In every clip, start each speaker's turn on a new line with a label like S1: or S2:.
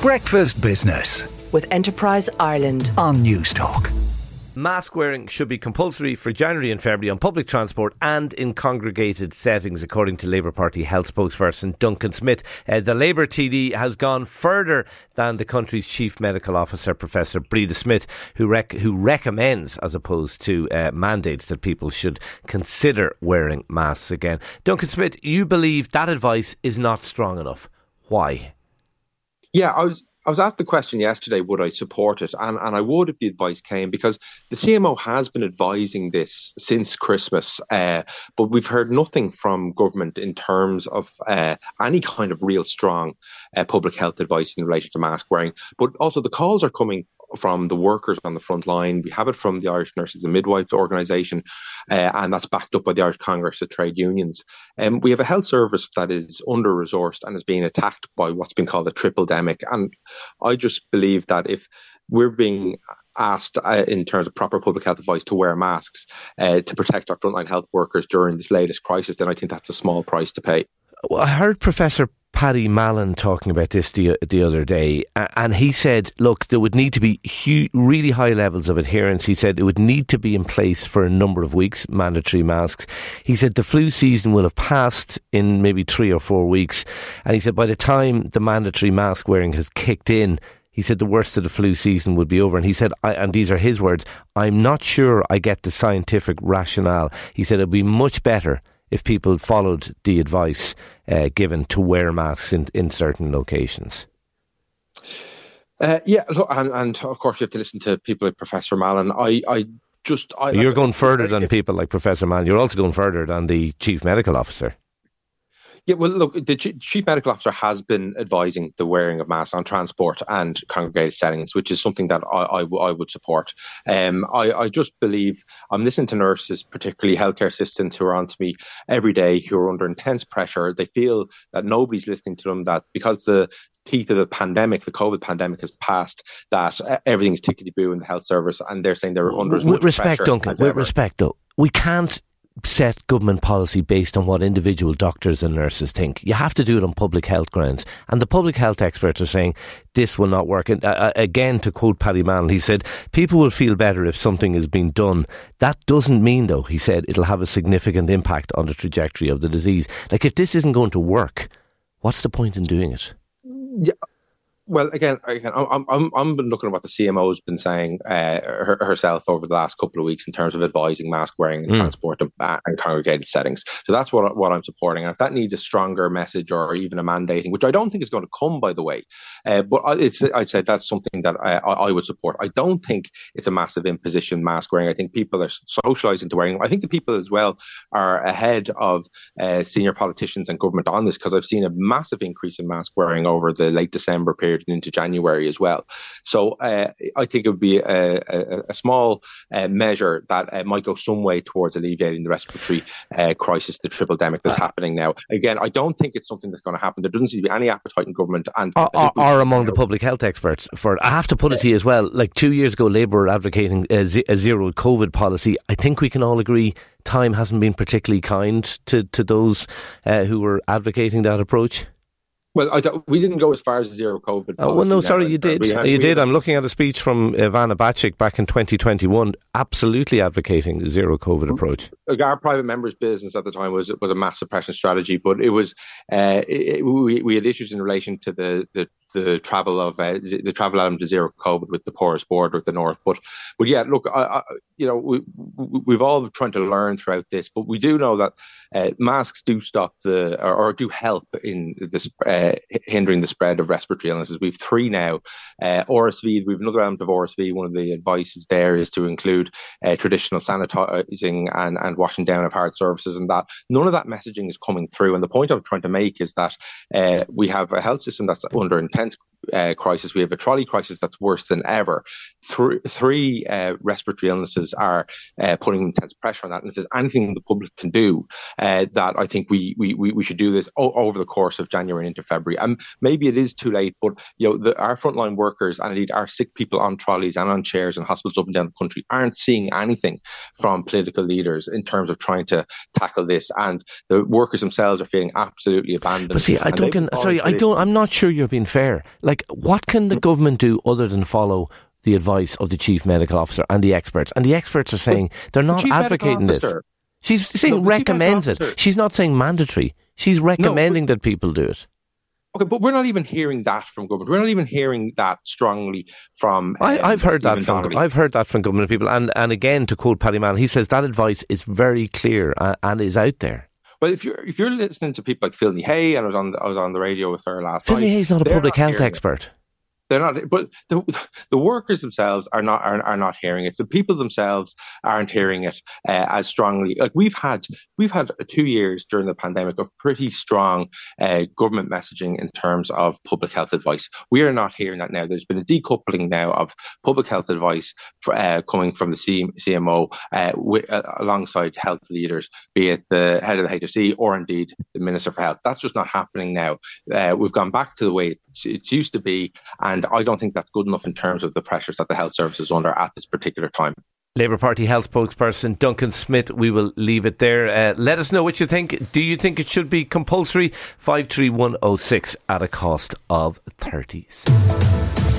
S1: Breakfast Business
S2: with Enterprise Ireland
S1: on Newstalk.
S3: Mask wearing should be compulsory for January and February on public transport and in congregated settings, according to Labour Party health spokesperson Duncan Smith. Uh, the Labour TD has gone further than the country's chief medical officer, Professor Breda Smith, who, rec- who recommends, as opposed to uh, mandates, that people should consider wearing masks again. Duncan Smith, you believe that advice is not strong enough. Why?
S4: Yeah, I was I was asked the question yesterday, would I support it? And, and I would if the advice came, because the CMO has been advising this since Christmas, uh, but we've heard nothing from government in terms of uh, any kind of real strong uh, public health advice in relation to mask wearing. But also, the calls are coming from the workers on the front line. We have it from the Irish Nurses and Midwives Organisation, uh, and that's backed up by the Irish Congress of Trade Unions. Um, we have a health service that is under resourced and is being attacked by what's been called a triple demic. And I just believe that if we're being asked uh, in terms of proper public health advice to wear masks uh, to protect our frontline health workers during this latest crisis, then I think that's a small price to pay.
S3: Well, I heard Professor Paddy Mallon talking about this the, the other day, and he said, look, there would need to be really high levels of adherence. He said it would need to be in place for a number of weeks, mandatory masks. He said the flu season will have passed in maybe three or four weeks. And he said by the time the mandatory mask wearing has kicked in, he said the worst of the flu season would be over. And he said, I, and these are his words, I'm not sure I get the scientific rationale. He said it'd be much better if people followed the advice uh, given to wear masks in, in certain locations?
S4: Uh, yeah, look, and, and, of course you have to listen to people like Professor Mallon. I, I just, I,
S3: you're going further than people like Professor Mallon. You're also going further than the chief medical officer.
S4: Yeah, well, look, the chief medical officer has been advising the wearing of masks on transport and congregated settings, which is something that I, I, I would support. Um, I, I, just believe I'm listening to nurses, particularly healthcare assistants, who are on to me every day, who are under intense pressure. They feel that nobody's listening to them. That because the teeth of the pandemic, the COVID pandemic has passed, that everything's tickety boo in the health service, and they're saying they're under
S3: with respect, Duncan. With
S4: ever.
S3: respect, though, we can't set government policy based on what individual doctors and nurses think. You have to do it on public health grounds. And the public health experts are saying this will not work. And uh, uh again, to quote Paddy Mallon, he said, people will feel better if something has been done. That doesn't mean, though, he said, it'll have a significant impact on the trajectory of the disease. Like, if this isn't going to work, what's the point in doing it?
S4: Yeah, well, again, again, I'm I'm I'm been looking at what the CMO's been saying uh, her, herself over the last couple of weeks in terms of advising mask wearing in mm. transport and, uh, and, congregated settings. So that's what what I'm supporting. And if that needs a stronger message or even a mandating, which I don't think is going to come, by the way, uh, but it's I'd say that's something that I, I would support. I don't think it's a massive imposition mask wearing. I think people are socialising to wearing. I think the people as well are ahead of uh, senior politicians and government on this because I've seen a massive increase in mask wearing over the late December period into January as well. So uh, I think it would be a, a, a small uh, measure that uh, might go some way towards alleviating the respiratory uh, crisis, the triple demic that's happening now. Again, I don't think it's something that's going to happen. There doesn't seem to be any appetite in government and
S3: or, or, or among the public health experts for it. I have to put it to you as well. Like two years ago, Labour were advocating a, a zero COVID policy. I think we can all agree time hasn't been particularly kind to to those uh, who were advocating that approach.
S4: Well, we didn't go as far as zero COVID.
S3: Oh, well, no, sorry, you did. Had, you did. I'm looking at a speech from Ivana Bacik back in 2021, absolutely advocating the zero COVID approach.
S4: Our private members' business at the time was was a mass suppression strategy, but it was uh, it, we, we had issues in relation to the the the travel of uh, the travel element to zero COVID with the porous border at the north. But but yeah, look, I, I, you know, we we've all trying to learn throughout this, but we do know that uh, masks do stop the or, or, do help in this uh, hindering the spread of respiratory illnesses. We've three now. Uh, RSV, we've another element of RSV. One of the advices there is to include uh, traditional sanitizing and and washing down of hard surfaces, and that none of that messaging is coming through. And the point I'm trying to make is that uh, we have a health system that's under intense uh, crisis. We have a trolley crisis that's worse than ever. Three, three uh, respiratory illnesses are uh, putting intense pressure on that. And if there's anything the public can do, uh, that I think we, we we should do this o- over the course of January and into February. And maybe it is too late, but you know, the, our frontline workers and indeed our sick people on trolleys and on chairs in hospitals up and down the country aren't seeing anything from political leaders in terms of trying to tackle this. And the workers themselves are feeling absolutely abandoned.
S3: But see, I don't. Sorry, I don't. I'm not sure you're being fair Like, what can the government do other than follow the advice of the chief medical officer and the experts? And the experts are saying they're not
S4: medical
S3: advocating this. She's saying
S4: No, the
S3: recommends it. She's not saying mandatory. She's recommending that people do it.
S4: Okay, but we're not even hearing that from government. We're not even hearing that strongly from.
S3: I,
S4: um,
S3: I've heard that from
S4: Donnelly.
S3: I've heard that from government people, and and again to quote Paddy Mallon, he says that advice is very clear and, and is out there.
S4: Well, if you're if you're listening to people like Phil Hay, and I was on the, I was on the radio with her last
S3: Finlay
S4: night.
S3: Hay's not a public health
S4: hearing
S3: expert.
S4: They're not, but the the workers themselves are not are, are not hearing it. The people themselves aren't hearing it uh, as strongly. Like we've had we've had two years during the pandemic of pretty strong uh, government messaging in terms of public health advice. We are not hearing that now. There's been a decoupling now of public health advice for, uh, coming from the CMO uh, wi- uh, alongside health leaders, be it the head of the HSE or indeed the Minister for Health. That's just not happening now. Uh, we've gone back to the way it, it used to be, and I don't think that's good enough in terms of the pressures that the health service is under at this particular time.
S3: Labour Party health spokesperson Duncan Smith. We will leave it there. Uh, let us know what you think. Do you think it should be compulsory? Five three one zero six at a cost of thirties.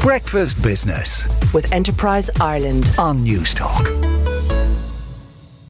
S1: Breakfast Business
S2: with Enterprise Ireland.
S1: on Newstalk.